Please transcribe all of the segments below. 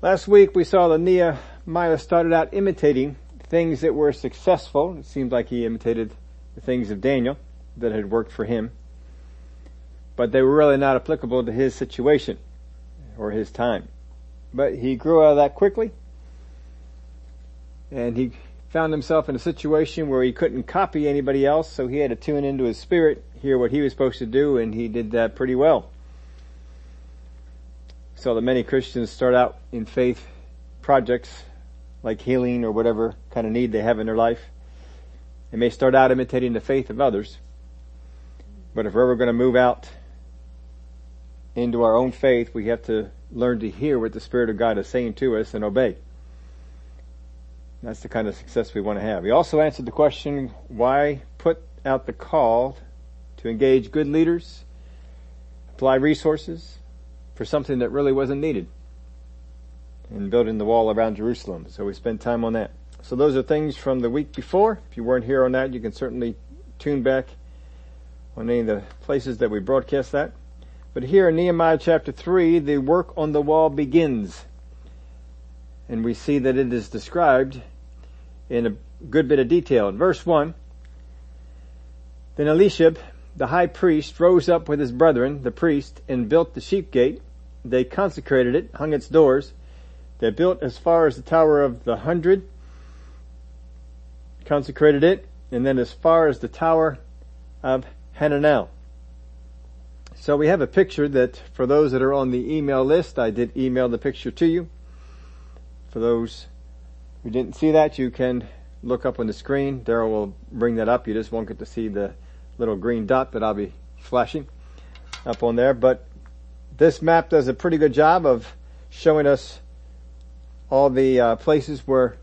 Last week we saw that Nehemiah started out imitating things that were successful. It seems like he imitated the things of Daniel that had worked for him. But they were really not applicable to his situation or his time. But he grew out of that quickly and he found himself in a situation where he couldn't copy anybody else, so he had to tune into his spirit, hear what he was supposed to do, and he did that pretty well. So that many Christians start out in faith projects like healing or whatever kind of need they have in their life. They may start out imitating the faith of others, but if we're ever going to move out into our own faith, we have to learn to hear what the Spirit of God is saying to us and obey. That's the kind of success we want to have. He also answered the question, why put out the call to engage good leaders, apply resources for something that really wasn't needed in building the wall around Jerusalem. So we spent time on that. So those are things from the week before. If you weren't here on that, you can certainly tune back on any of the places that we broadcast that. But here in Nehemiah chapter 3, the work on the wall begins and we see that it is described in a good bit of detail. In verse 1, Then Eliashib, the high priest, rose up with his brethren, the priest, and built the sheep gate. They consecrated it, hung its doors. They built as far as the Tower of the Hundred, consecrated it, and then as far as the Tower of Hananel. So we have a picture that for those that are on the email list, I did email the picture to you. For those who didn't see that, you can look up on the screen. Daryl will bring that up. You just won't get to see the little green dot that I'll be flashing up on there. But this map does a pretty good job of showing us all the uh, places where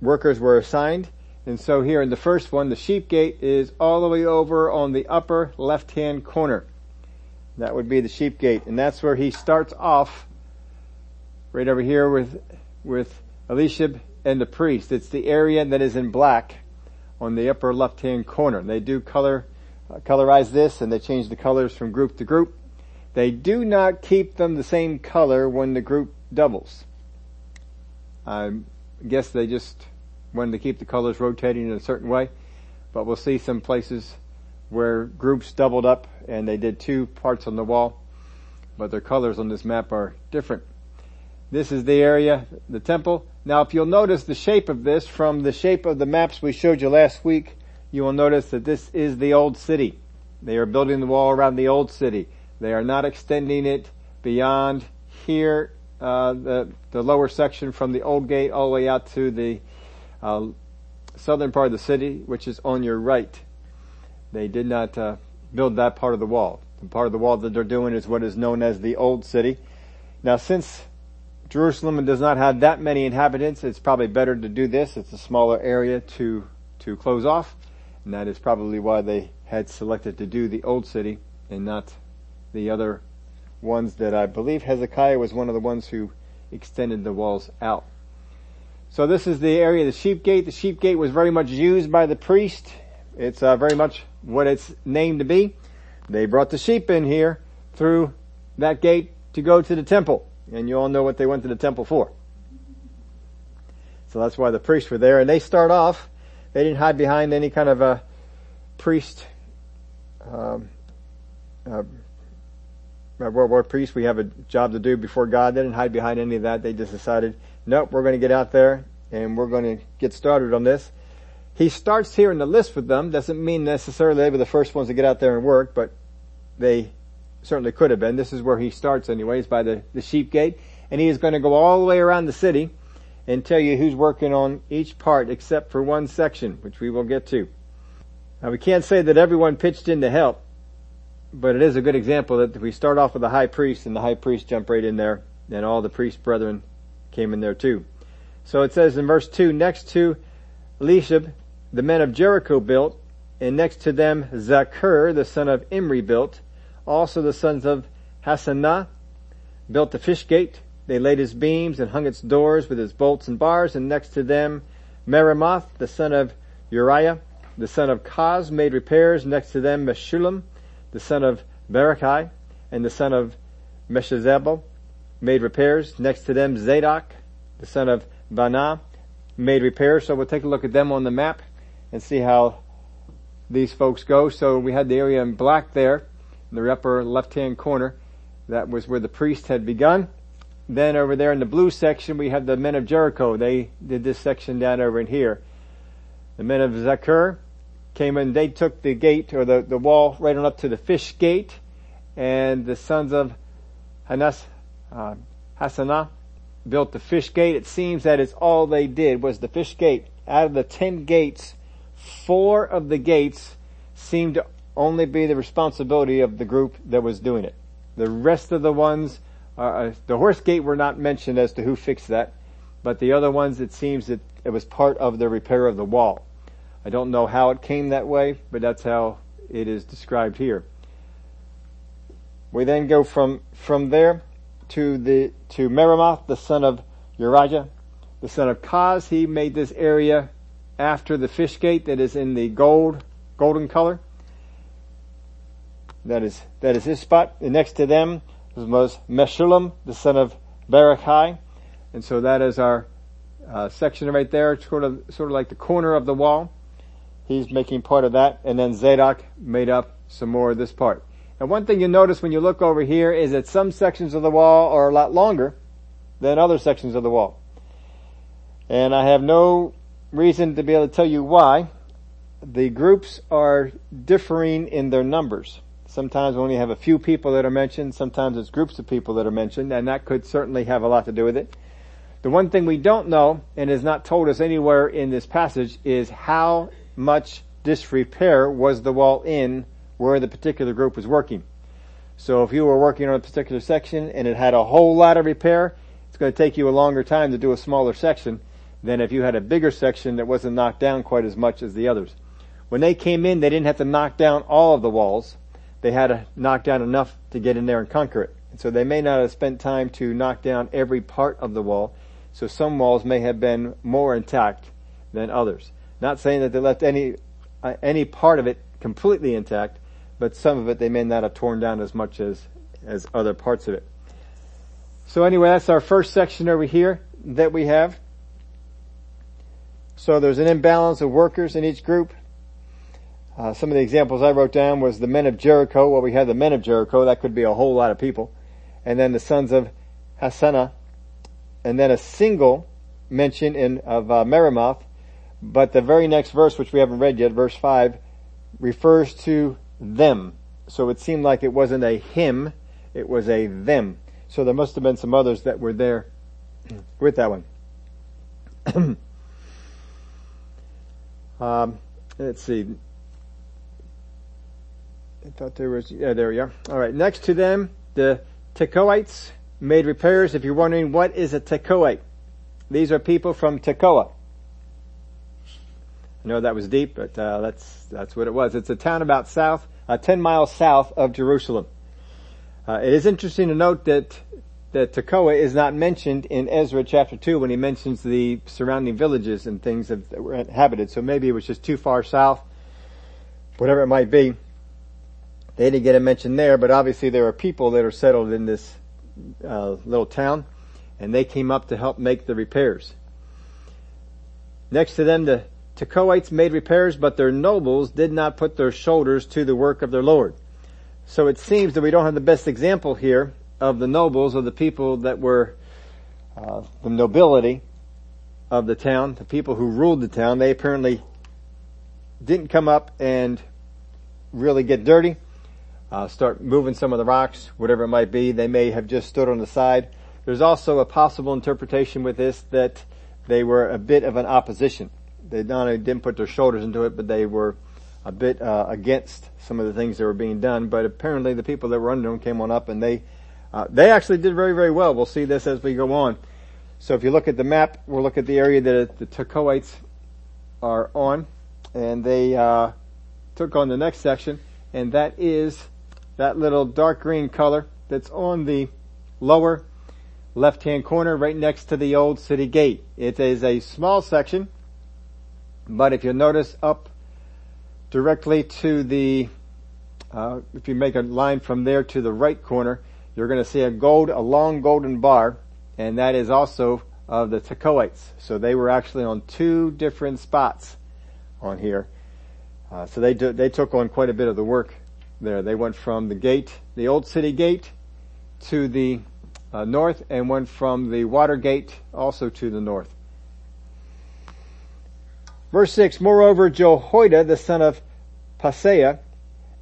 workers were assigned. And so here in the first one, the sheep gate is all the way over on the upper left hand corner. That would be the sheep gate. And that's where he starts off right over here with with Eliashib and the priest. It's the area that is in black on the upper left hand corner. They do color, uh, colorize this and they change the colors from group to group. They do not keep them the same color when the group doubles. I guess they just wanted to keep the colors rotating in a certain way, but we'll see some places where groups doubled up and they did two parts on the wall, but their colors on this map are different. This is the area, the temple. Now if you'll notice the shape of this from the shape of the maps we showed you last week, you will notice that this is the old city. They are building the wall around the old city. They are not extending it beyond here, uh, the, the lower section from the old gate all the way out to the uh, southern part of the city, which is on your right. They did not uh, build that part of the wall. The part of the wall that they're doing is what is known as the old city. Now since Jerusalem does not have that many inhabitants. It's probably better to do this. It's a smaller area to, to close off. And that is probably why they had selected to do the old city and not the other ones that I believe Hezekiah was one of the ones who extended the walls out. So this is the area of the sheep gate. The sheep gate was very much used by the priest. It's uh, very much what it's named to be. They brought the sheep in here through that gate to go to the temple. And you all know what they went to the temple for. So that's why the priests were there. And they start off, they didn't hide behind any kind of a priest, um, uh, World War priest. We have a job to do before God. They didn't hide behind any of that. They just decided, nope, we're going to get out there and we're going to get started on this. He starts here in the list with them. Doesn't mean necessarily they were the first ones to get out there and work, but they certainly could have been. This is where he starts anyways, by the, the sheep gate. And he is going to go all the way around the city and tell you who's working on each part except for one section, which we will get to. Now we can't say that everyone pitched in to help, but it is a good example that we start off with the high priest and the high priest jumped right in there and all the priest brethren came in there too. So it says in verse 2, next to Eliashib, the men of Jericho built, and next to them Zaccur, the son of Imri built, also the sons of Hassenaah built the fish gate. They laid his beams and hung its doors with its bolts and bars, and next to them Meremoth, the son of Uriah, the son of Kaz, made repairs. Next to them Meshullam, the son of Berechiah, and the son of Meshezabel, made repairs. Next to them Zadok, the son of Baana, made repairs. So we'll take a look at them on the map and see how these folks go. So we had the area in black there, in the upper left-hand corner. That was where the priest had begun. Then over there in the blue section, we have the men of Jericho. They did this section down over in here. The men of Zaccur came in, they took the gate or the, the wall right on up to the fish gate and the sons of Hanas, uh, Hassenaah built the fish gate. It seems that it's all they did was the fish gate. Out of the ten gates, four of the gates seemed to only be the responsibility of the group that was doing it. The rest of the ones, uh, uh, the horse gate were not mentioned as to who fixed that, but the other ones it seems that it was part of the repair of the wall. I don't know how it came that way, but that's how it is described here. We then go from, from there to the, to Meremoth, the son of Urijah, the son of Kaz. He made this area after the fish gate that is in the gold, golden color. That is, that is his spot. And next to them was Meshullam, the son of Berechiah. And so that is our uh, section right there, sort of, sort of like the corner of the wall. He's making part of that. And then Zadok made up some more of this part. And one thing you notice when you look over here is that some sections of the wall are a lot longer than other sections of the wall. And I have no reason to be able to tell you why. The groups are differing in their numbers. Sometimes we only have a few people that are mentioned, sometimes it's groups of people that are mentioned, and that could certainly have a lot to do with it. The one thing we don't know, and is not told us anywhere in this passage, is how much disrepair was the wall in where the particular group was working. So if you were working on a particular section and it had a whole lot of repair, it's going to take you a longer time to do a smaller section than if you had a bigger section that wasn't knocked down quite as much as the others. When they came in, they didn't have to knock down all of the walls. They had to knock down enough to get in there and conquer it. And so they may not have spent time to knock down every part of the wall. So some walls may have been more intact than others. Not saying that they left any, uh, any part of it completely intact, but some of it they may not have torn down as much as, as other parts of it. So anyway, that's our first section over here that we have. So there's an imbalance of workers in each group. Uh, some of the examples I wrote down was the men of Jericho. Well, we had the men of Jericho. That could be a whole lot of people. And then the sons of Hassenaah. And then a single mention in, of uh, Meremoth. But the very next verse, which we haven't read yet, verse 5, refers to them. So it seemed like it wasn't a him, it was a them. So there must have been some others that were there with that one. um, let's see. I thought there was, yeah, there we are. Alright, next to them, the Tekoites made repairs. If you're wondering what is a Tekoite, these are people from Tekoa. I know that was deep, but uh, that's that's what it was. It's a town about south uh, 10 miles south of Jerusalem. Uh, it is interesting to note that that Tekoa is not mentioned in Ezra chapter 2 when he mentions the surrounding villages and things that were inhabited. So maybe it was just too far south, whatever it might be. They didn't get a mention there, but obviously there are people that are settled in this uh, little town, and they came up to help make the repairs. Next to them, the Tekoites made repairs, but their nobles did not put their shoulders to the work of their Lord. So it seems that we don't have the best example here of the nobles, of the people that were uh, the nobility of the town, the people who ruled the town. They apparently didn't come up and really get dirty, uh, start moving some of the rocks, whatever it might be. They may have just stood on the side. There's also a possible interpretation with this that they were a bit of an opposition they not only didn't put their shoulders into it, but they were a bit uh, against some of the things that were being done. But apparently, the people that were under them came on up, and they uh, they actually did very very well. We'll see this as we go on. So if you look at the map, we'll look at the area that the Tekoites are on, and they uh, took on the next section, and that is that little dark green color that's on the lower left-hand corner right next to the old city gate. It is a small section but if you notice up directly to the, uh, if you make a line from there to the right corner, you're going to see a gold, a long golden bar, and that is also of the Tekoites. So they were actually on two different spots on here. Uh, so they do, they took on quite a bit of the work there. They went from the gate, the old city gate, to the uh, north, and went from the water gate also to the north. Verse six. Moreover, Jehoiada the son of Paseah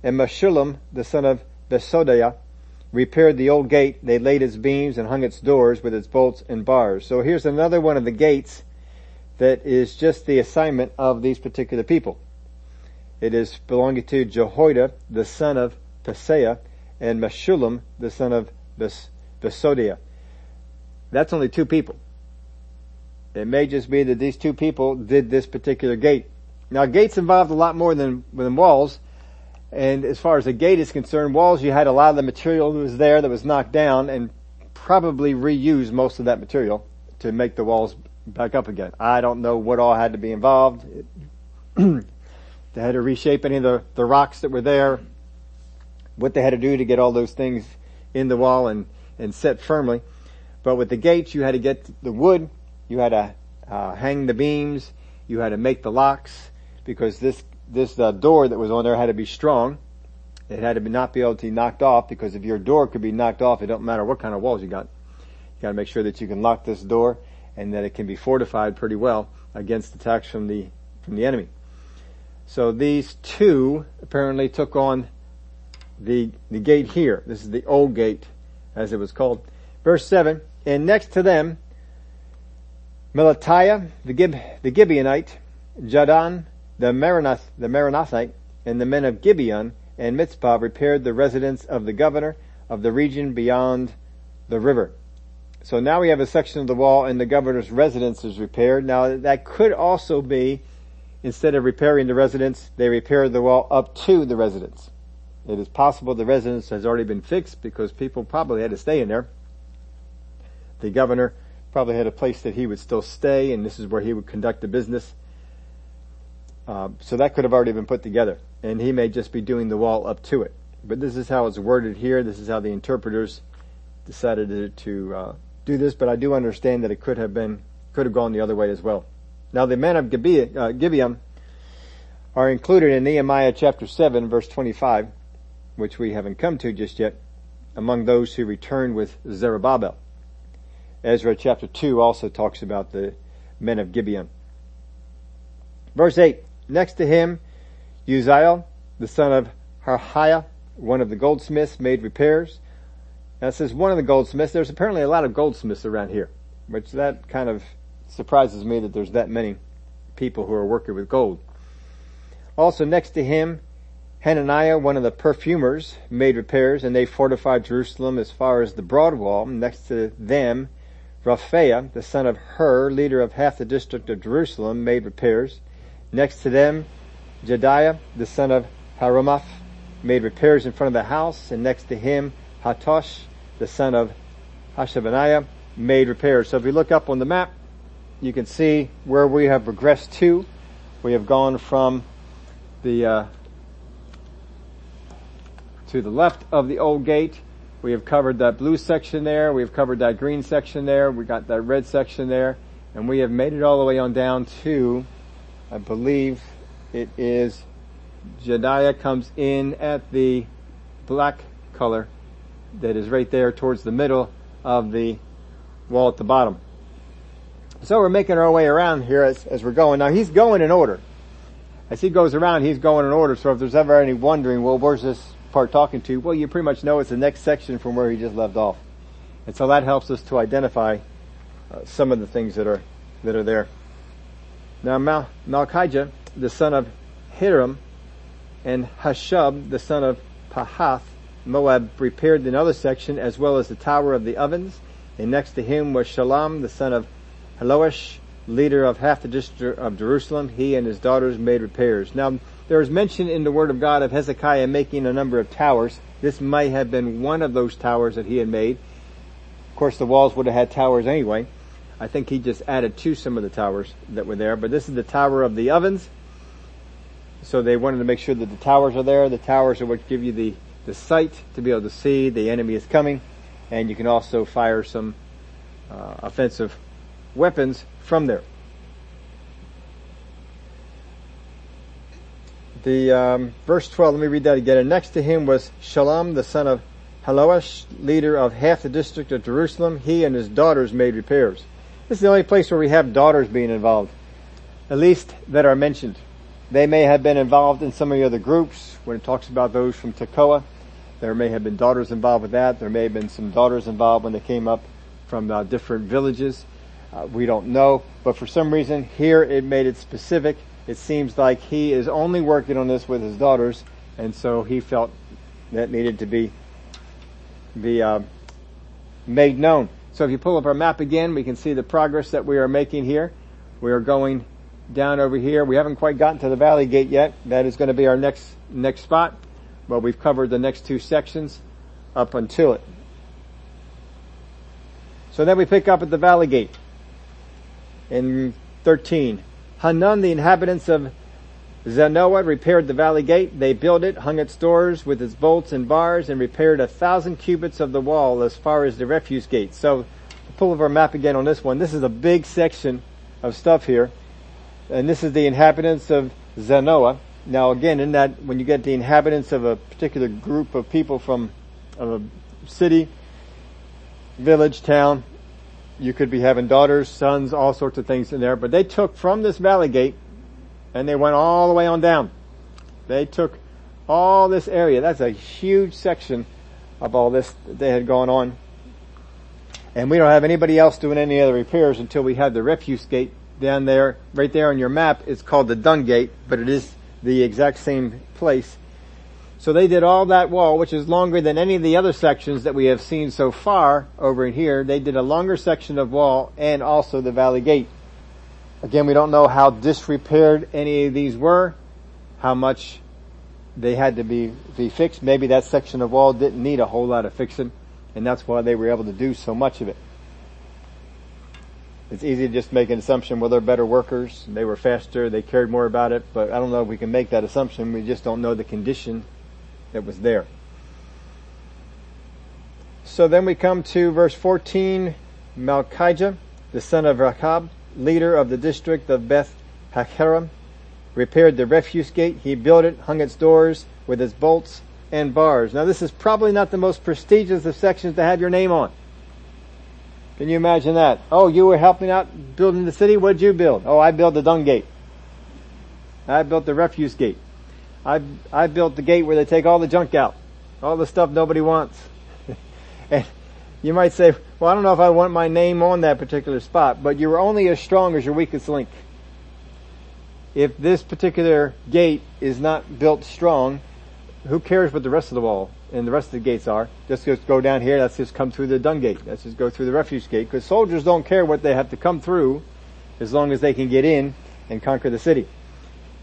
and Meshullam the son of Besodiah repaired the old gate. They laid its beams and hung its doors with its bolts and bars. So here's another one of the gates that is just the assignment of these particular people. It is belonging to Jehoiada, the son of Paseah, and Meshullam, the son of Bes- Besodiah. That's only two people. It may just be that these two people did this particular gate. Now gates involved a lot more than, than walls. And as far as the gate is concerned, walls, you had a lot of the material that was there that was knocked down and probably reused most of that material to make the walls back up again. I don't know what all had to be involved. they had to reshape any of the, the rocks that were there, what they had to do to get all those things in the wall and, and set firmly. But with the gates, you had to get the wood, you had to uh, hang the beams, you had to make the locks, because this this uh, door that was on there had to be strong. It had to be, not be able to be knocked off because if your door could be knocked off, it don't matter what kind of walls you got. You got to make sure that you can lock this door and that it can be fortified pretty well against attacks from the from the enemy. So these two apparently took on the the gate here. This is the old gate, as it was called. Verse seven. And next to them, Melatiah, the Gib, the Gibeonite, Jadon, the Maranath, the Meronothite, and the men of Gibeon and Mizpah repaired the residence of the governor of the region beyond the river. So now we have a section of the wall and the governor's residence is repaired. Now that could also be, instead of repairing the residence, they repaired the wall up to the residence. It is possible the residence has already been fixed because people probably had to stay in there. The governor probably had a place that he would still stay and this is where he would conduct the business. Uh, so that could have already been put together, and he may just be doing the wall up to it. But this is how it's worded here. This is how the interpreters decided to, to uh, do this. But I do understand that it could have been could have gone the other way as well. Now the men of Gibeah, uh, Gibeon are included in Nehemiah chapter seven, verse twenty-five, which we haven't come to just yet. Among those who returned with Zerubbabel. Ezra chapter 2 also talks about the men of Gibeon. Verse 8. Next to him, Uzziel, the son of Harhaiah, one of the goldsmiths, made repairs. Now it says one of the goldsmiths. There's apparently a lot of goldsmiths around here, which that kind of surprises me that there's that many people who are working with gold. Also next to him, Hananiah, one of the perfumers, made repairs and they fortified Jerusalem as far as the broad wall. Next to them, Rephaiah, the son of Hur, leader of half the district of Jerusalem, made repairs. Next to them, Jediah, the son of Harumaph, made repairs in front of the house, and next to him, Hattush, the son of Hashabniah, made repairs. So if we look up on the map, you can see where we have regressed to. We have gone from the uh, to the left of the old gate. We have covered that blue section there. We've covered that green section there. We got that red section there, and we have made it all the way on down to I believe it is Jediah comes in at the black color that is right there towards the middle of the wall at the bottom. So we're making our way around here as, as we're going. Now he's going in order. As he goes around, he's going in order. So if there's ever any wondering, well, where's this part talking to? Well, you pretty much know it's the next section from where he just left off. And so that helps us to identify uh, some of the things that are, that are there. Now Mal- Malchijah, the son of Harim, and Hashub, the son of Pahath, Moab repaired another section as well as the tower of the ovens, and next to him was Shallum, the son of Hallohesh, leader of half the district of Jerusalem. He and his daughters made repairs. Now, there is mention in the word of God of Hezekiah making a number of towers. This might have been one of those towers that he had made. Of course, the walls would have had towers anyway. I think he just added to some of the towers that were there, but this is the tower of the ovens. So they wanted to make sure that the towers are there. The towers are what give you the, the sight to be able to see the enemy is coming, and you can also fire some uh, offensive weapons from there. The um, verse 12, let me read that again. And next to him was Shallum, the son of Hallohesh, leader of half the district of Jerusalem. He and his daughters made repairs. This is the only place where we have daughters being involved, at least that are mentioned. They may have been involved in some of the other groups when it talks about those from Tekoa. There may have been daughters involved with that. There may have been some daughters involved when they came up from uh, different villages. Uh, we don't know, but for some reason here it made it specific. It seems like he is only working on this with his daughters, and so he felt that needed to be be uh, made known. So if you pull up our map again, we can see the progress that we are making here. We are going down over here. We haven't quite gotten to the valley gate yet. That is going to be our next next spot. But we've covered the next two sections up until it. So then we pick up at the valley gate in 13. Hanun, the inhabitants of Zanoah repaired the valley gate. They built it, hung its doors with its bolts and bars, and repaired a thousand cubits of the wall as far as the refuse gate. So, pull up our map again on this one. This is a big section of stuff here. And this is the inhabitants of Zanoah. Now again, in that, when you get the inhabitants of a particular group of people from a city, village, town, you could be having daughters, sons, all sorts of things in there. But they took from this valley gate and they went all the way on down. They took all this area. That's a huge section of all this that they had gone on. And we don't have anybody else doing any other repairs until we have the refuse gate down there, right there on your map. It's called the dung gate, but it is the exact same place. So they did all that wall, which is longer than any of the other sections that we have seen so far over here. They did a longer section of wall and also the valley gate. Again, we don't know how disrepaired any of these were, how much they had to be, be fixed. Maybe that section of wall didn't need a whole lot of fixing, and that's why they were able to do so much of it. It's easy to just make an assumption, well they're better workers, they were faster, they cared more about it, but I don't know if we can make that assumption, we just don't know the condition that was there. So then we come to verse 14, Malchijah, the son of Rechab, leader of the district of Beth Haccerem, repaired the refuse gate. He built it, hung its doors with its bolts and bars. Now this is probably not the most prestigious of sections to have your name on. Can you imagine that? Oh, you were helping out building the city? What'd you build? Oh, I built the dung gate. I built the refuse gate. I, I built the gate where they take all the junk out. All the stuff nobody wants. and you might say, well, I don't know if I want my name on that particular spot, but you're only as strong as your weakest link. If this particular gate is not built strong, who cares what the rest of the wall and the rest of the gates are? Just, just go down here, let's just come through the dung gate. Let's just go through the refuge gate, because soldiers don't care what they have to come through, as long as they can get in and conquer the city.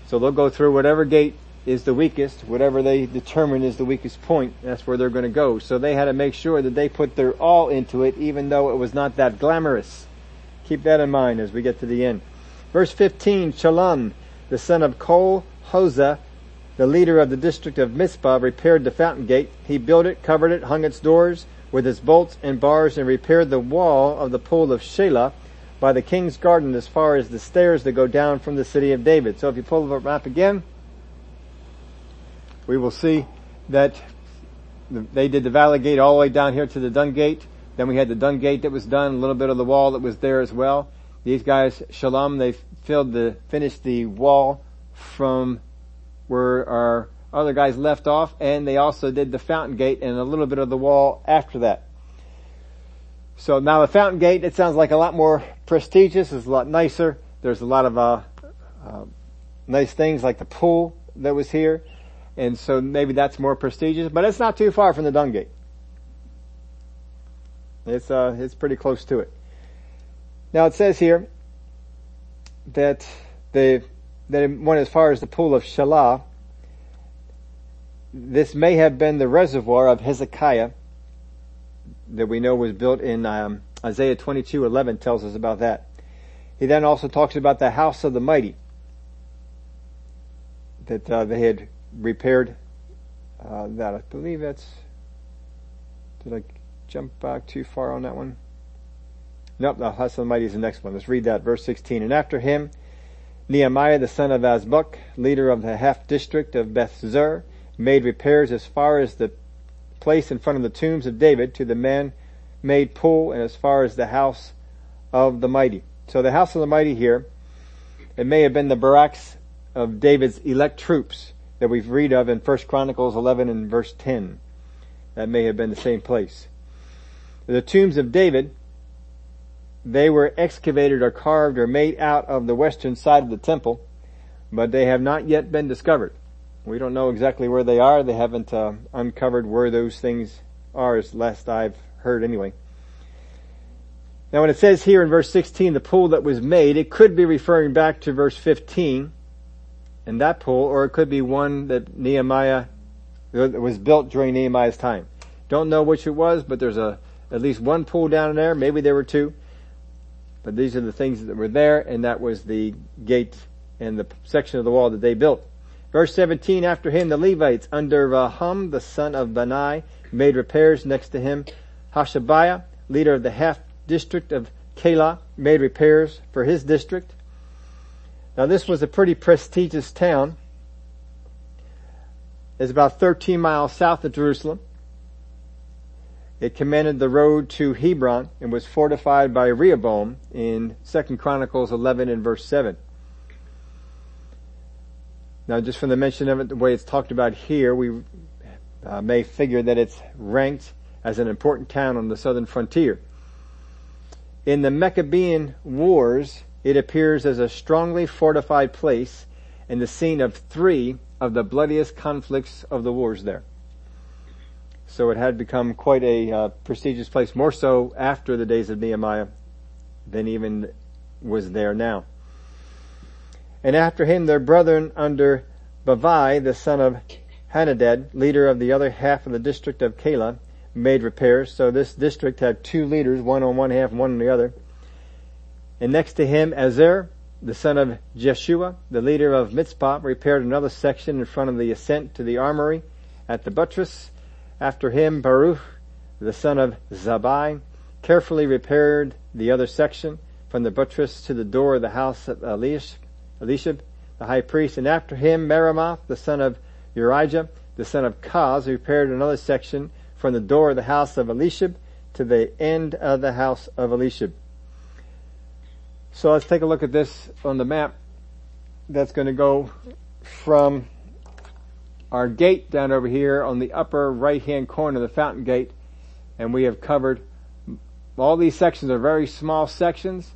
So they'll go through whatever gate is the weakest, whatever they determine is the weakest point, that's where they're going to go. So they had to make sure that they put their all into it, even though it was not that glamorous. Keep that in mind as we get to the end. Verse 15, Shalom, the son of Kol Hosa, the leader of the district of Mizpah, repaired the fountain gate. He built it, covered it, hung its doors with its bolts and bars, and repaired the wall of the pool of Shelah by the king's garden as far as the stairs that go down from the city of David. So if you pull the map again, we will see that they did the valley gate all the way down here to the dung gate. Then we had the dung gate that was done, a little bit of the wall that was there as well. These guys, Shalom, they filled the, finished the wall from where our other guys left off, and they also did the fountain gate and a little bit of the wall after that. So now the fountain gate, it sounds like a lot more prestigious, it's a lot nicer. There's a lot of, uh, uh, nice things like the pool that was here and so maybe that's more prestigious, but it's not too far from the dung gate. It's, uh, it's pretty close to it. Now it says here that the, that it went as far as the pool of Shelah. This may have been the reservoir of Hezekiah that we know was built in um, Isaiah 22:11 tells us about that. He then also talks about the house of the mighty that uh, they had repaired uh, that. I believe that's. Did I jump back too far on that one? Nope, the house of the mighty is the next one. Let's read that, verse 16. And after him, Nehemiah the son of Azbuk, leader of the half district of Beth Zur, made repairs as far as the place in front of the tombs of David to the man-made pool and as far as the house of the mighty. So the house of the mighty here, it may have been the barracks of David's elect troops that we've read of in 1 Chronicles 11 and verse 10. That may have been the same place. The tombs of David, they were excavated or carved or made out of the western side of the temple, but they have not yet been discovered. We don't know exactly where they are. They haven't uh, uncovered where those things are, as last I've heard anyway. Now when it says here in verse 16, the pool that was made, it could be referring back to verse 15 and that pool, or it could be one that Nehemiah it was built during Nehemiah's time. Don't know which it was, but there's a, at least one pool down there. Maybe there were two. But these are the things that were there, and that was the gate and the section of the wall that they built. Verse 17, after him the Levites under Rahum, the son of Bani, made repairs next to him. Hashabiah, leader of the half district of Keilah, made repairs for his district. Now this was a pretty prestigious town It's about 13 miles south of Jerusalem. It commanded the road to Hebron and was fortified by Rehoboam in 2 Chronicles 11 and verse 7. Now just from the mention of it, the way it's talked about here, we uh, may figure that it's ranked as an important town on the southern frontier. In the Maccabean Wars, it appears as a strongly fortified place and the scene of three of the bloodiest conflicts of the wars there. So it had become quite a uh, prestigious place, more so after the days of Nehemiah than even was there now. And after him their brethren under Bavai, the son of Henadad, leader of the other half of the district of Keilah, made repairs. So this district had two leaders, one on one half, one on the other. And next to him, Azer, the son of Jeshua, the leader of Mizpah, repaired another section in front of the ascent to the armory at the buttress. After him, Baruch, the son of Zabai, carefully repaired the other section from the buttress to the door of the house of Elish, Elishab, the high priest. And after him, Meremoth, the son of Urijah, the son of Kaz, repaired another section from the door of the house of Elishab to the end of the house of Elishab. So let's take a look at this on the map. That's going to go from our gate down over here on the upper right hand corner the fountain gate. And we have covered all these sections are very small sections.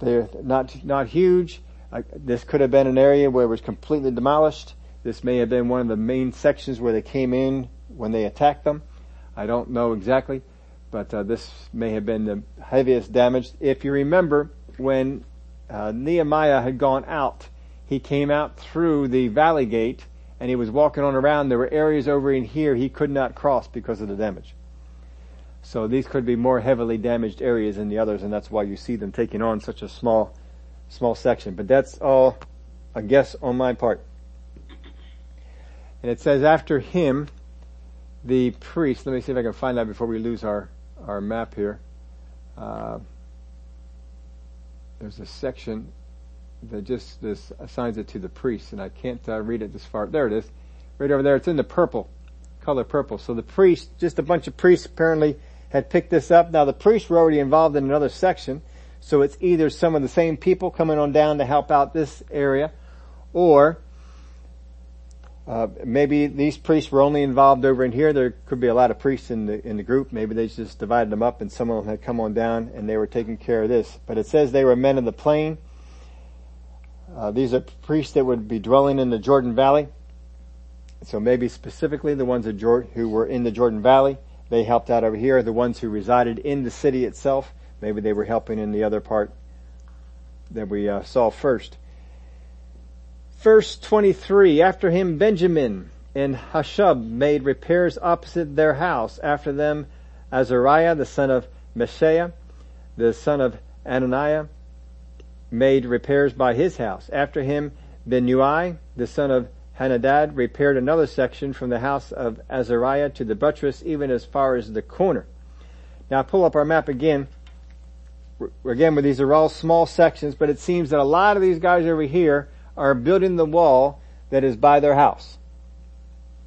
They're not, not huge. This could have been an area where it was completely demolished. This may have been one of the main sections where they came in when they attacked them. I don't know exactly, but uh, this may have been the heaviest damage. If you remember, when uh, Nehemiah had gone out, he came out through the valley gate and he was walking on around. There were areas over in here he could not cross because of the damage. So these could be more heavily damaged areas than the others, and that's why you see them taking on such a small, small section. But that's all a guess on my part. And it says after him, the priest. Let me see if I can find that before we lose our our map here. Uh, there's a section that just this assigns it to the priest, and I can't uh, read it this far. There it is, right over there. It's in the purple, color purple. So the priest, just a bunch of priests apparently had picked this up. Now the priests were already involved in another section, so it's either some of the same people coming on down to help out this area, or uh, maybe these priests were only involved over in here. There could be a lot of priests in the in the group. Maybe they just divided them up, and some of them had come on down, and they were taking care of this. But it says they were men of the plain. Uh, these are priests that would be dwelling in the Jordan Valley. So maybe specifically the ones who were in the Jordan Valley, they helped out over here. The ones who resided in the city itself, maybe they were helping in the other part that we uh, saw first verse 23, after him Benjamin and Hashub made repairs opposite their house. After them Azariah, the son of Meshaiah, the son of Ananiah, made repairs by his house. After him Binnui, the son of Henadad repaired another section from the house of Azariah to the buttress even as far as the corner. Now pull up our map again. again, these are all small sections, but it seems that a lot of these guys over here are building the wall that is by their house.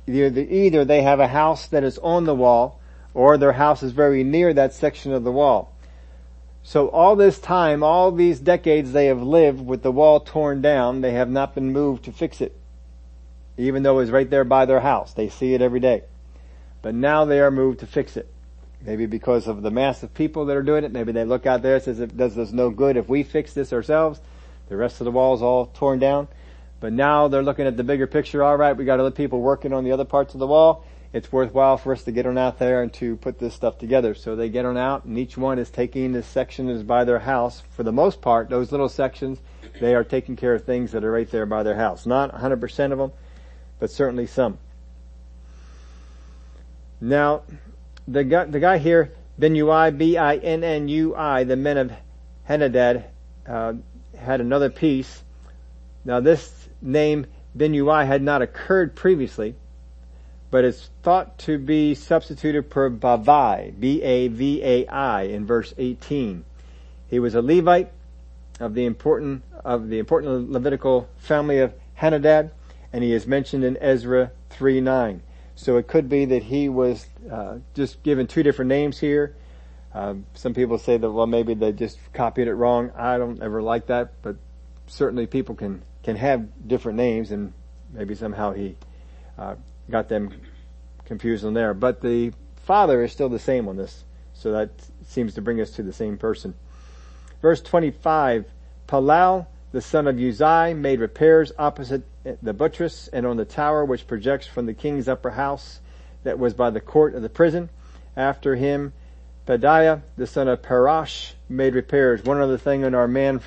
Either, they have a house that is on the wall, or their house is very near that section of the wall. So all this time, all these decades they have lived with the wall torn down, they have not been moved to fix it. Even though it's right there by their house. They see it every day. But now they are moved to fix it. Maybe because of the mass of people that are doing it. Maybe they look out there and says it does us no good if we fix this ourselves. The rest of the wall is all torn down. But now they're looking at the bigger picture. All right, we got other people working on the other parts of the wall. It's worthwhile for us to get on out there and to put this stuff together. So they get on out and each one is taking this section is by their house. For the most part, those little sections, they are taking care of things that are right there by their house. Not 100% of them, but certainly some. Now, the guy, the guy here, Binnui, B-I-N-N-U-I, the men of Henadad, uh, had another piece. Now this name, Binnui, had not occurred previously, but it's thought to be substituted for Bavai, B-A-V-A-I, in verse 18. He was a Levite of the important, of the important Levitical family of Henadad, and he is mentioned in Ezra 3-9. So it could be that he was uh, just given two different names here. Um, some people say that well maybe they just copied it wrong. I don't ever like that, but certainly people can can have different names, and maybe somehow he uh, got them confused on there. But the father is still the same on this, so that seems to bring us to the same person. Verse 25, Palal, the son of Uzai, made repairs opposite the buttress and on the tower which projects from the king's upper house that was by the court of the prison. After him, Pedaiah, the son of Parosh, made repairs. One other thing on our man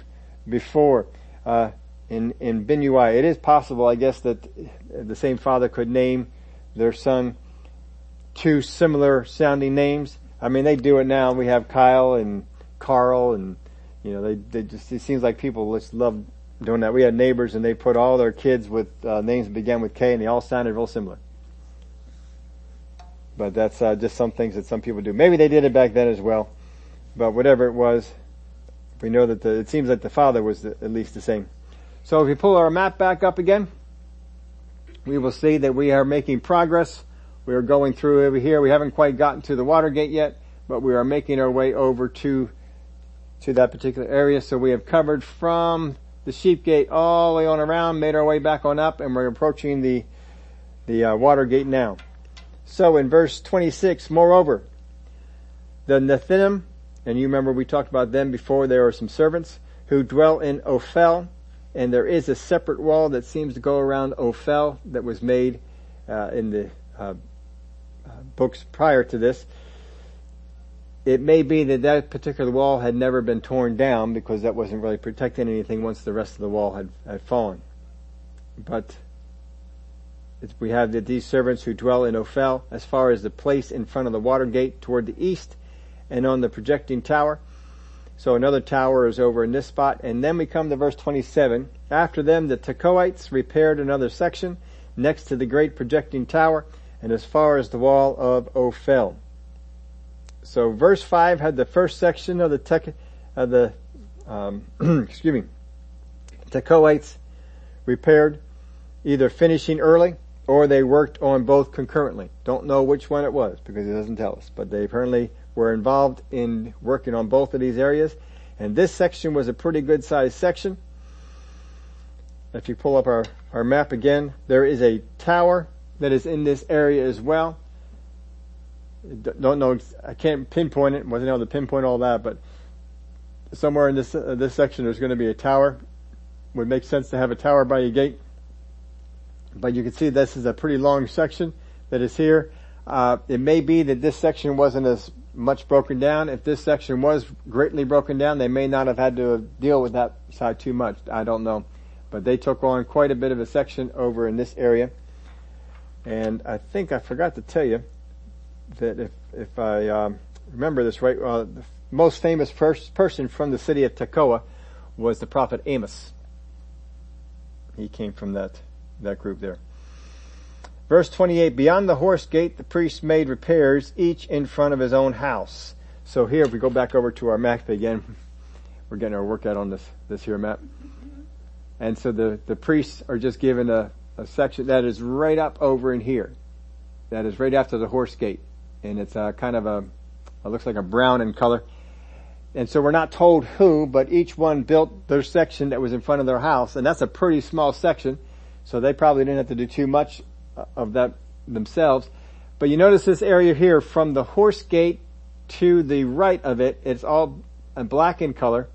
before, uh, in, in Binnui, it is possible, I guess, that the same father could name their son two similar sounding names. I mean, they do it now. We have Kyle and Carl and, you know, they, they just, it seems like people just love doing that. We had neighbors and they put all their kids with uh, names that began with K and they all sounded real similar. But that's uh, just some things that some people do. Maybe they did it back then as well. But whatever it was, we know that the, it seems like the father was the, at least the same. So if we pull our map back up again, we will see that we are making progress. We are going through over here. We haven't quite gotten to the Watergate yet, but we are making our way over to to that particular area. So we have covered from the sheep gate all the way on around, made our way back on up, and we're approaching the the uh, water gate now. So in verse 26, moreover, the Nethinim, and you remember we talked about them before, there are some servants who dwell in Ophel, and there is a separate wall that seems to go around Ophel that was made uh, in the uh, uh books prior to this it may be that that particular wall had never been torn down because that wasn't really protecting anything once the rest of the wall had, had fallen. But we have that these servants who dwell in Ophel, as far as the place in front of the water gate toward the east, and on the projecting tower. So another tower is over in this spot, and then we come to verse 27. After them, the Tekoites repaired another section next to the great projecting tower, and as far as the wall of Ophel. So verse 5 had the first section of the tech, of the, um, excuse me, Tekoites repaired, either finishing early or they worked on both concurrently. Don't know which one it was because it doesn't tell us, but they apparently were involved in working on both of these areas. And this section was a pretty good sized section. If you pull up our, our map again, there is a tower that is in this area as well don't know, I can't pinpoint it, wasn't able to pinpoint all that, but somewhere in this, uh, this section there's going to be a tower. Would make sense to have a tower by a gate. But you can see this is a pretty long section that is here. Uh, it may be that this section wasn't as much broken down. If this section was greatly broken down, they may not have had to deal with that side too much. I don't know. But they took on quite a bit of a section over in this area. And I think I forgot to tell you, that if, if I um, remember this right, uh, the most famous first person from the city of Tekoa was the prophet Amos. He came from that, that group there. Verse 28, beyond the horse gate, the priest made repairs, each in front of his own house. So here, if we go back over to our map again, We're getting our work out on this, this here map. And so the, the priests are just given a, a section that is right up over in here. That is right after the horse gate. And it's a kind of a, it looks like a brown in color. And so we're not told who, but each one built their section that was in front of their house, and that's a pretty small section, so they probably didn't have to do too much uh, of that themselves. But you notice this area here from the horse gate to the right of it, it's all black in color,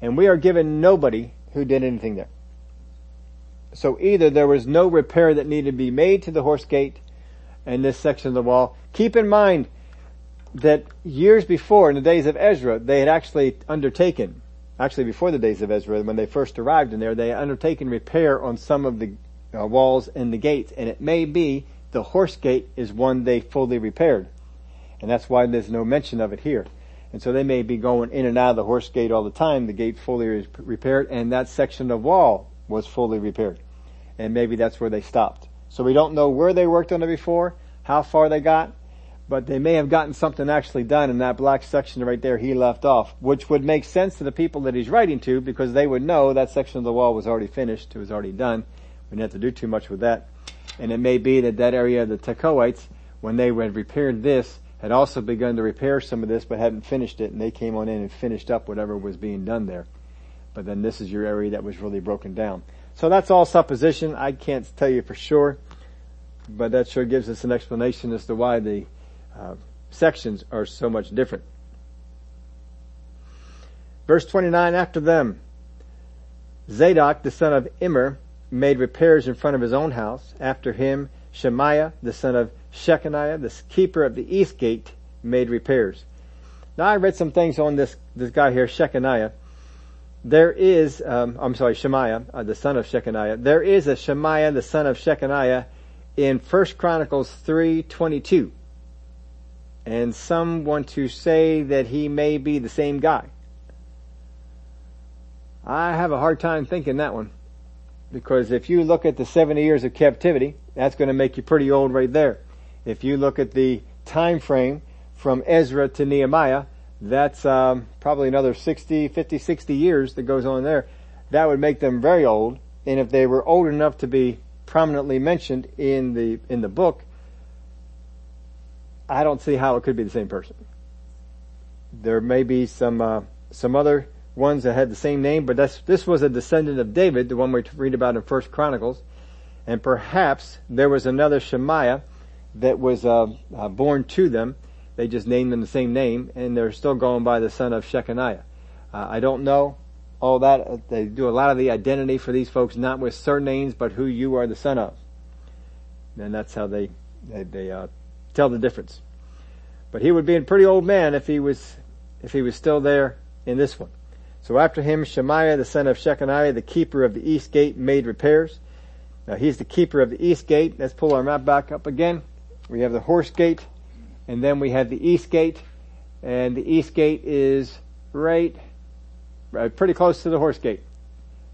and we are given nobody who did anything there. So either there was no repair that needed to be made to the horse gate and this section of the wall. Keep in mind, that years before, in the days of Ezra, they had actually undertaken, actually before the days of Ezra, when they first arrived in there, they had undertaken repair on some of the uh, walls and the gates, and it may be the horse gate is one they fully repaired. And that's why there's no mention of it here. And so they may be going in and out of the horse gate all the time, the gate fully repaired, and that section of wall was fully repaired. And maybe that's where they stopped. So we don't know where they worked on it before, how far they got, but they may have gotten something actually done in that black section right there he left off, which would make sense to the people that he's writing to because they would know that section of the wall was already finished, it was already done. We didn't have to do too much with that. And it may be that that area of the Tekoites, when they had repaired this, had also begun to repair some of this but hadn't finished it and they came on in and finished up whatever was being done there. But then this is your area that was really broken down. So that's all supposition. I can't tell you for sure, but that sure gives us an explanation as to why the uh, sections are so much different. Verse 29, after them, Zadok, the son of Immer, made repairs in front of his own house. After him, Shemaiah, the son of Shechaniah, the keeper of the east gate, made repairs. Now I read some things on this, this guy here, Shechaniah. There is, um, I'm sorry, Shemaiah, uh, the son of Shechaniah. There is a Shemaiah, the son of Shechaniah, in First Chronicles 3.22 and some want to say that he may be the same guy. I have a hard time thinking that one. Because if you look at the 70 years of captivity, that's going to make you pretty old right there. If you look at the time frame from Ezra to Nehemiah, that's um, probably another 60, 50, 60 years that goes on there. That would make them very old. And if they were old enough to be prominently mentioned in the in the book, I don't see how it could be the same person. There may be some uh, some other ones that had the same name, but this was a descendant of David, the one we read about in First Chronicles, and perhaps there was another Shemaiah that was uh, uh, born to them. They just named them the same name, and they're still going by the son of Shechaniah. Uh, I don't know all that. They do a lot of the identity for these folks, not with surnames, but who you are the son of. And that's how they they, they uh, tell the difference. But he would be a pretty old man if he was, if he was still there in this one. So after him, Shemaiah, the son of Shechaniah, the keeper of the east gate, made repairs. Now he's the keeper of the east gate. Let's pull our map back up again. We have the horse gate, and then we have the east gate, and the east gate is right, right pretty close to the horse gate.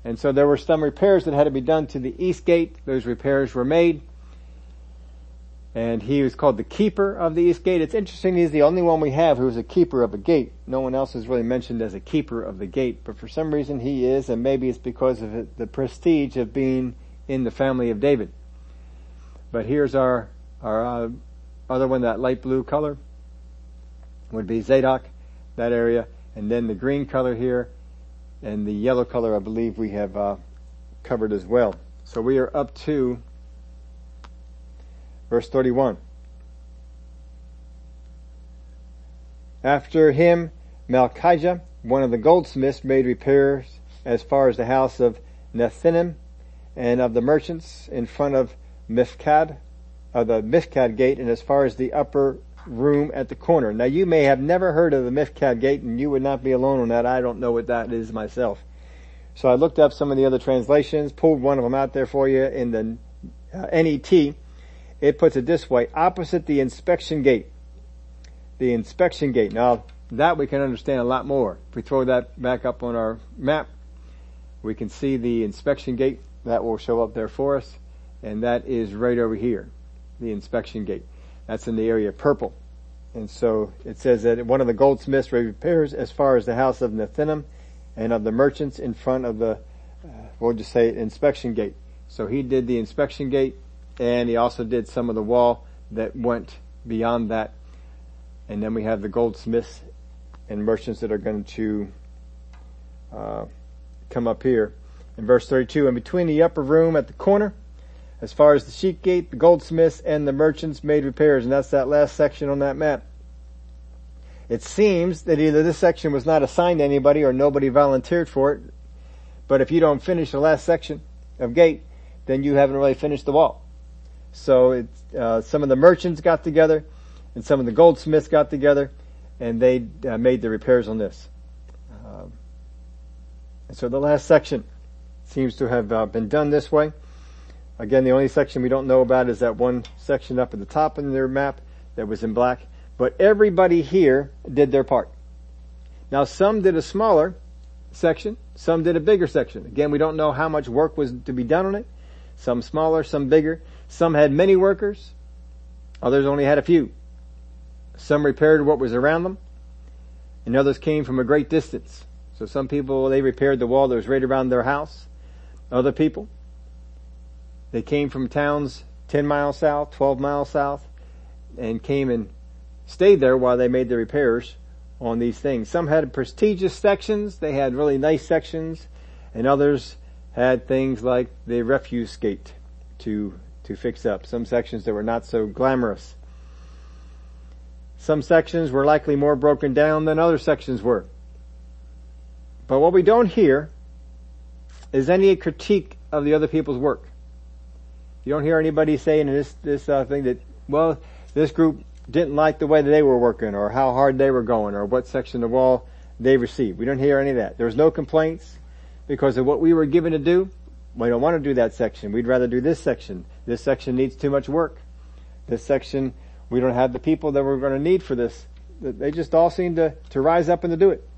And so there were some repairs that had to be done to the east gate. Those repairs were made and he was called the keeper of the east gate. It's interesting he's the only one we have who's a keeper of a gate. No one else is really mentioned as a keeper of the gate, but for some reason he is, and maybe it's because of the prestige of being in the family of David. But here's our, our uh, other one, that light blue color would be Zadok, that area, and then the green color here, and the yellow color I believe we have uh, covered as well. So we are up to Verse 31. After him, Malchijah, one of the goldsmiths, made repairs as far as the house of Nethinim and of the merchants in front of Miphkad, of the Miphkad gate and as far as the upper room at the corner. Now you may have never heard of the Miphkad gate and you would not be alone on that. I don't know what that is myself. So I looked up some of the other translations, pulled one of them out there for you in the uh, NET it puts it this way, opposite the inspection gate. The inspection gate. Now, that we can understand a lot more. If we throw that back up on our map, we can see the inspection gate. That will show up there for us. And that is right over here. The inspection gate. That's in the area purple. And so it says that one of the goldsmiths repairs as far as the house of Nethinim and of the merchants in front of the, uh, we'll just say inspection gate. So he did the inspection gate and he also did some of the wall that went beyond that. And then we have the goldsmiths and merchants that are going to uh, come up here in verse 32. And between the upper room at the corner, as far as the sheep gate, the goldsmiths and the merchants made repairs, and that's that last section on that map. It seems that either this section was not assigned to anybody or nobody volunteered for it, but if you don't finish the last section of gate, then you haven't really finished the wall. So it, uh, some of the merchants got together and some of the goldsmiths got together and they uh, made the repairs on this. Um, and so the last section seems to have uh, been done this way. Again, the only section we don't know about is that one section up at the top in their map that was in black. But everybody here did their part. Now some did a smaller section, some did a bigger section. Again, we don't know how much work was to be done on it. Some smaller, some bigger. Some had many workers. Others only had a few. Some repaired what was around them. And others came from a great distance. So some people, they repaired the wall that was right around their house. Other people, they came from towns 10 miles south, 12 miles south, and came and stayed there while they made the repairs on these things. Some had prestigious sections, they had really nice sections, and others had things like the refuse gate to, to fix up. Some sections that were not so glamorous. Some sections were likely more broken down than other sections were. But what we don't hear is any critique of the other people's work. You don't hear anybody saying in this, this uh, thing that, well, this group didn't like the way that they were working or how hard they were going or what section of the wall they received. We don't hear any of that. There's no complaints because of what we were given to do. We don't want to do that section. We'd rather do this section. This section needs too much work. This section, we don't have the people that we're going to need for this. They just all seem to, to rise up and to do it.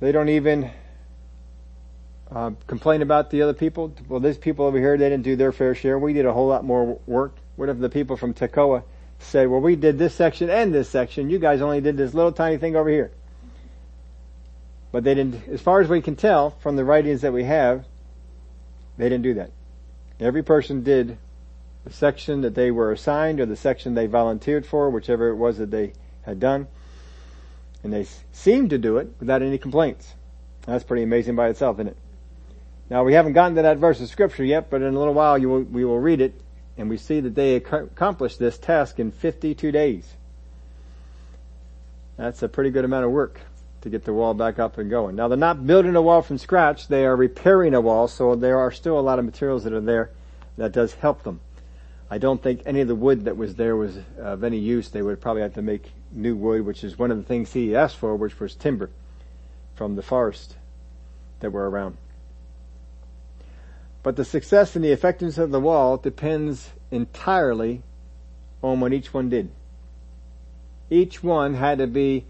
They don't even uh, complain about the other people. Well, these people over here, they didn't do their fair share. We did a whole lot more work. What if the people from Tekoa said, well, we did this section and this section. You guys only did this little tiny thing over here. But they didn't, as far as we can tell from the writings that we have, they didn't do that. Every person did the section that they were assigned or the section they volunteered for, whichever it was that they had done. And they seemed to do it without any complaints. That's pretty amazing by itself, isn't it? Now we haven't gotten to that verse of scripture yet, but in a little while will, we will read it and we see that they accomplished this task in 52 days. That's a pretty good amount of work to get the wall back up and going. Now they're not building a wall from scratch, they are repairing a wall, so there are still a lot of materials that are there that does help them. I don't think any of the wood that was there was of any use. They would probably have to make new wood, which is one of the things he asked for, which was timber from the forest that were around. But the success and the effectiveness of the wall depends entirely on what each one did. Each one had to be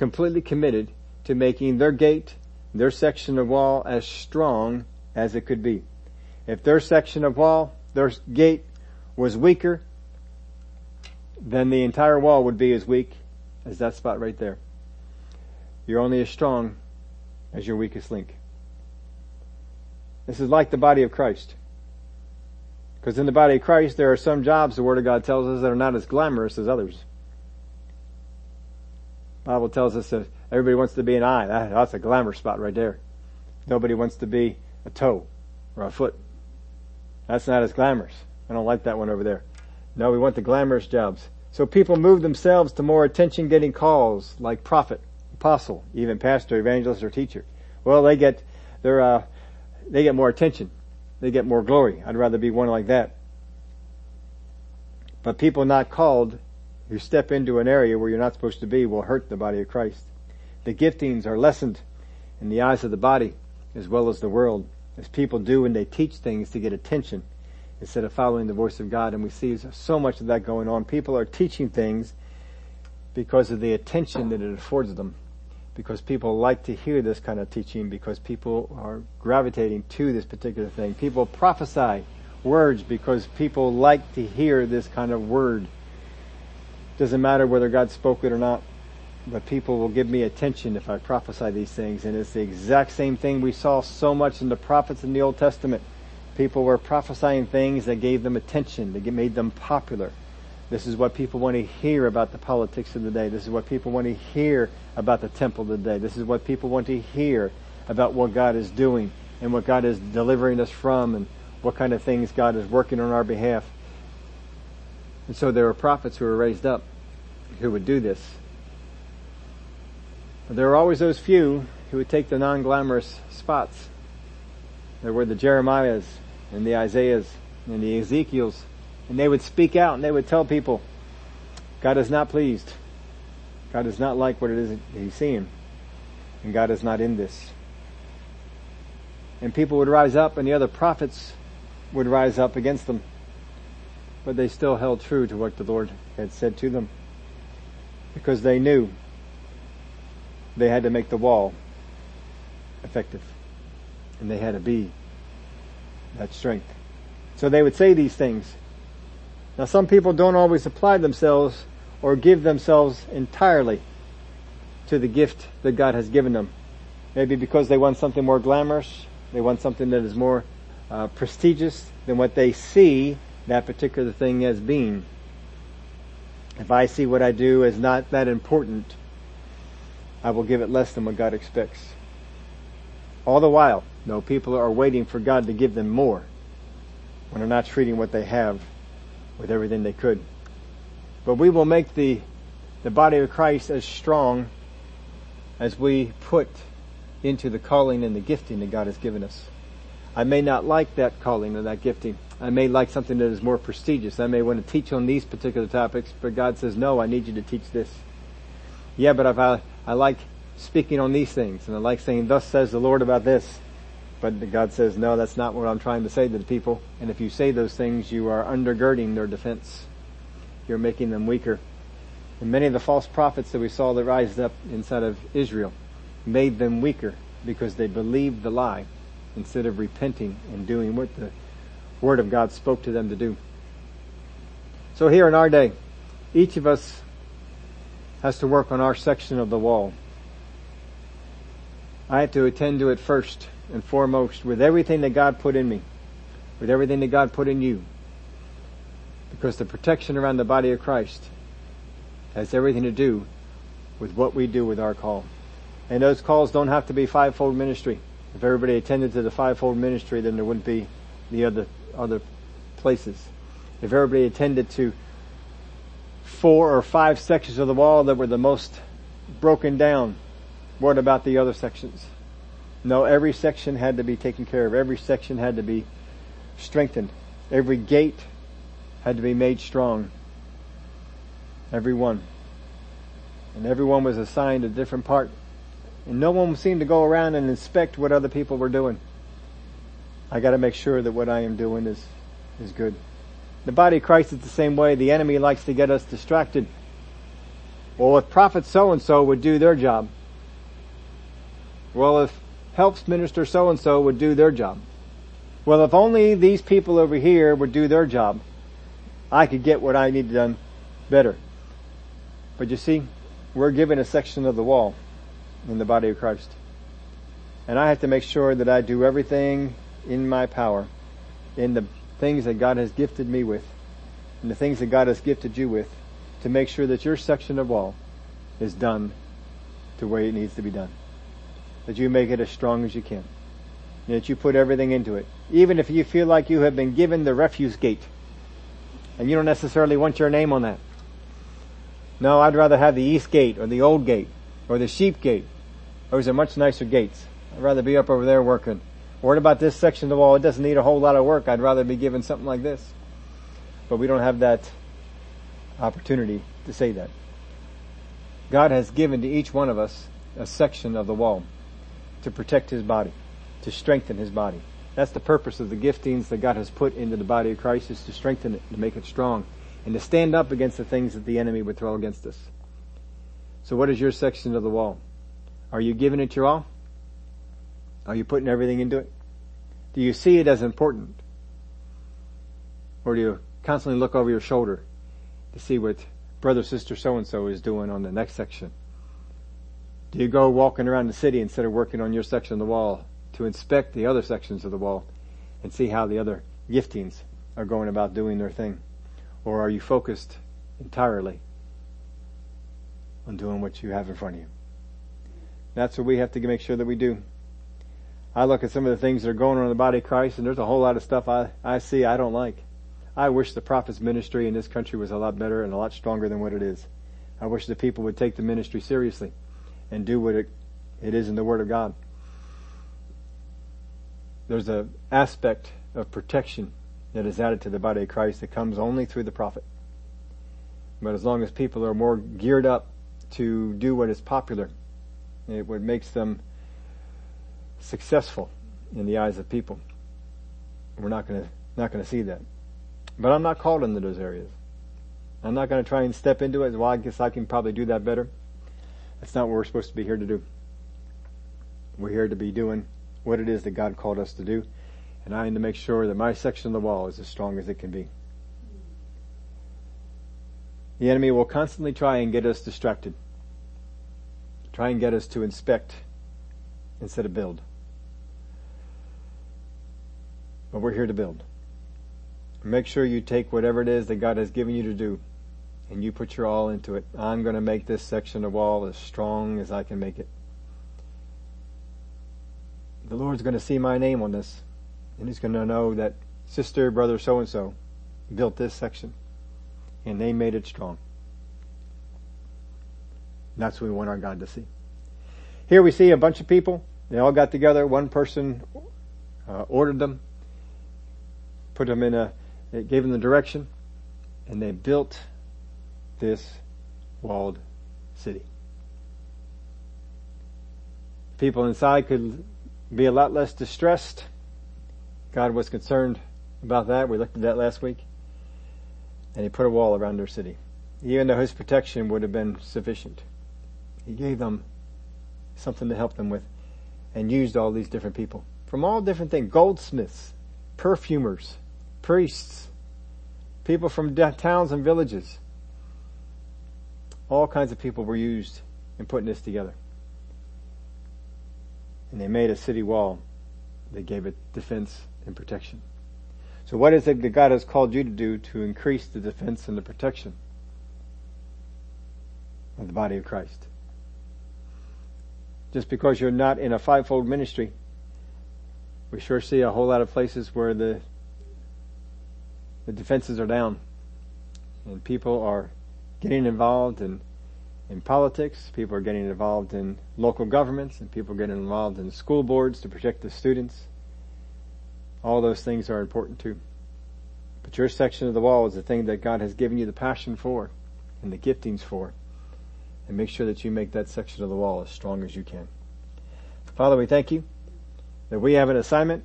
completely committed to making their gate, their section of wall as strong as it could be. If their section of wall, their gate was weaker, then the entire wall would be as weak as that spot right there. You're only as strong as your weakest link. This is like the body of Christ. Because in the body of Christ, there are some jobs, the Word of God tells us, that are not as glamorous as others. Bible tells us that everybody wants to be an eye. That, that's a glamour spot right there. Nobody wants to be a toe or a foot. That's not as glamorous. I don't like that one over there. No, we want the glamorous jobs. So people move themselves to more attention getting calls like prophet, apostle, even pastor, evangelist, or teacher. Well, they get, they're, uh, they get more attention. They get more glory. I'd rather be one like that. But people not called who step into an area where you're not supposed to be will hurt the body of Christ. The giftings are lessened in the eyes of the body as well as the world as people do when they teach things to get attention instead of following the voice of God. And we see so much of that going on. People are teaching things because of the attention that it affords them because people like to hear this kind of teaching because people are gravitating to this particular thing. People prophesy words because people like to hear this kind of word. Doesn't matter whether God spoke it or not. but people will give me attention if I prophesy these things. And it's the exact same thing we saw so much in the prophets in the Old Testament. People were prophesying things that gave them attention, that made them popular. This is what people want to hear about the politics of the day. This is what people want to hear about the temple of the day. This is what people want to hear about what God is doing and what God is delivering us from and what kind of things God is working on our behalf. And so there were prophets who were raised up who would do this. But there were always those few who would take the non-glamorous spots. There were the Jeremiahs and the Isaiahs and the Ezekiels and they would speak out and they would tell people, God is not pleased. God does not like what it is he's seeing. And God is not in this. And people would rise up and the other prophets would rise up against them. But they still held true to what the Lord had said to them. Because they knew they had to make the wall effective. And they had to be that strength. So they would say these things. Now some people don't always apply themselves or give themselves entirely to the gift that God has given them. Maybe because they want something more glamorous, they want something that is more uh, prestigious than what they see that particular thing as being. If I see what I do as not that important, I will give it less than what God expects. All the while, no, people are waiting for God to give them more when they're not treating what they have with everything they could. But we will make the, the body of Christ as strong as we put into the calling and the gifting that God has given us. I may not like that calling or that gifting. I may like something that is more prestigious. I may want to teach on these particular topics, but God says, no, I need you to teach this. Yeah, but if I, I like speaking on these things and I like saying, thus says the Lord about this, but God says, no, that's not what I'm trying to say to the people. And if you say those things, you are undergirding their defense. You're making them weaker. And many of the false prophets that we saw that rise up inside of Israel made them weaker because they believed the lie instead of repenting and doing what the Word of God spoke to them to do. So here in our day, each of us has to work on our section of the wall. I have to attend to it first and foremost with everything that God put in me, with everything that God put in you. Because the protection around the body of Christ has everything to do with what we do with our call. And those calls don't have to be fivefold ministry. If everybody attended to the fivefold ministry, then there wouldn't be the other, other places. If everybody attended to four or five sections of the wall that were the most broken down, what about the other sections? No, every section had to be taken care of. Every section had to be strengthened. Every gate had to be made strong. Every one. And everyone was assigned a different part. And no one seemed to go around and inspect what other people were doing. I gotta make sure that what I am doing is, is good. The body of Christ is the same way. The enemy likes to get us distracted. Well, if prophet so and so would do their job. Well, if helps minister so and so would do their job. Well, if only these people over here would do their job, I could get what I need done better. But you see, we're given a section of the wall in the body of Christ. And I have to make sure that I do everything in my power, in the things that God has gifted me with, and the things that God has gifted you with, to make sure that your section of wall is done the way it needs to be done that you make it as strong as you can. And that you put everything into it. Even if you feel like you have been given the refuse gate. And you don't necessarily want your name on that. No, I'd rather have the east gate or the old gate or the sheep gate. Those are much nicer gates. I'd rather be up over there working. What about this section of the wall? It doesn't need a whole lot of work. I'd rather be given something like this. But we don't have that opportunity to say that. God has given to each one of us a section of the wall to protect his body, to strengthen his body. That's the purpose of the giftings that God has put into the body of Christ is to strengthen it, to make it strong, and to stand up against the things that the enemy would throw against us. So what is your section of the wall? Are you giving it your all? Are you putting everything into it? Do you see it as important? Or do you constantly look over your shoulder to see what brother, sister, so and so is doing on the next section? Do you go walking around the city instead of working on your section of the wall to inspect the other sections of the wall and see how the other giftings are going about doing their thing? Or are you focused entirely on doing what you have in front of you? That's what we have to make sure that we do. I look at some of the things that are going on in the body of Christ and there's a whole lot of stuff I, I see I don't like. I wish the prophet's ministry in this country was a lot better and a lot stronger than what it is. I wish the people would take the ministry seriously and do what it, it is in the Word of God. There's an aspect of protection that is added to the body of Christ that comes only through the prophet. But as long as people are more geared up to do what is popular, it what makes them successful in the eyes of people. We're not going to not going to see that. But I'm not called into those areas. I'm not going to try and step into it. Well, I guess I can probably do that better. That's not what we're supposed to be here to do. We're here to be doing what it is that God called us to do. And I need to make sure that my section of the wall is as strong as it can be. The enemy will constantly try and get us distracted. Try and get us to inspect instead of build. But we're here to build. Make sure you take whatever it is that God has given you to do and you put your all into it. I'm going to make this section of wall as strong as I can make it. The Lord's going to see my name on this and He's going to know that sister, brother, so and so built this section and they made it strong. That's what we want our God to see. Here we see a bunch of people. They all got together. One person uh, ordered them, put them in a, gave them the direction, and they built this walled city. People inside could be a lot less distressed. God was concerned about that. We looked at that last week. And he put a wall around their city. Even though his protection would have been sufficient. He gave them something to help them with and used all these different people from all different things. Goldsmiths, perfumers, priests, people from towns and villages. All kinds of people were used in putting this together. And they made a city wall. They gave it defense and protection. So what is it that God has called you to do to increase the defense and the protection of the body of Christ? Just because you're not in a fivefold ministry, we sure see a whole lot of places where the the defenses are down and people are getting involved in in politics, people are getting involved in local governments, and people are getting involved in school boards to protect the students. All those things are important too. But your section of the wall is the thing that God has given you the passion for and the giftings for. And make sure that you make that section of the wall as strong as you can. Father, we thank you that we have an assignment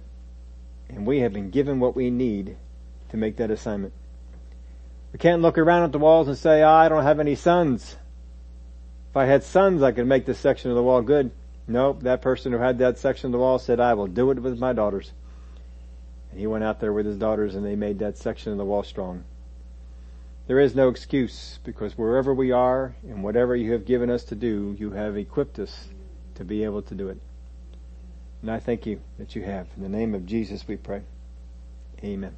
and we have been given what we need to make that assignment. We can't look around at the walls and say, oh, I don't have any sons. If I had sons, I could make this section of the wall good. Nope, that person who had that section of the wall said, I will do it with my daughters. And he went out there with his daughters and they made that section of the wall strong. There is no excuse because wherever we are and whatever you have given us to do, you have equipped us to be able to do it. And I thank you that you have. In the name of Jesus we pray. Amen.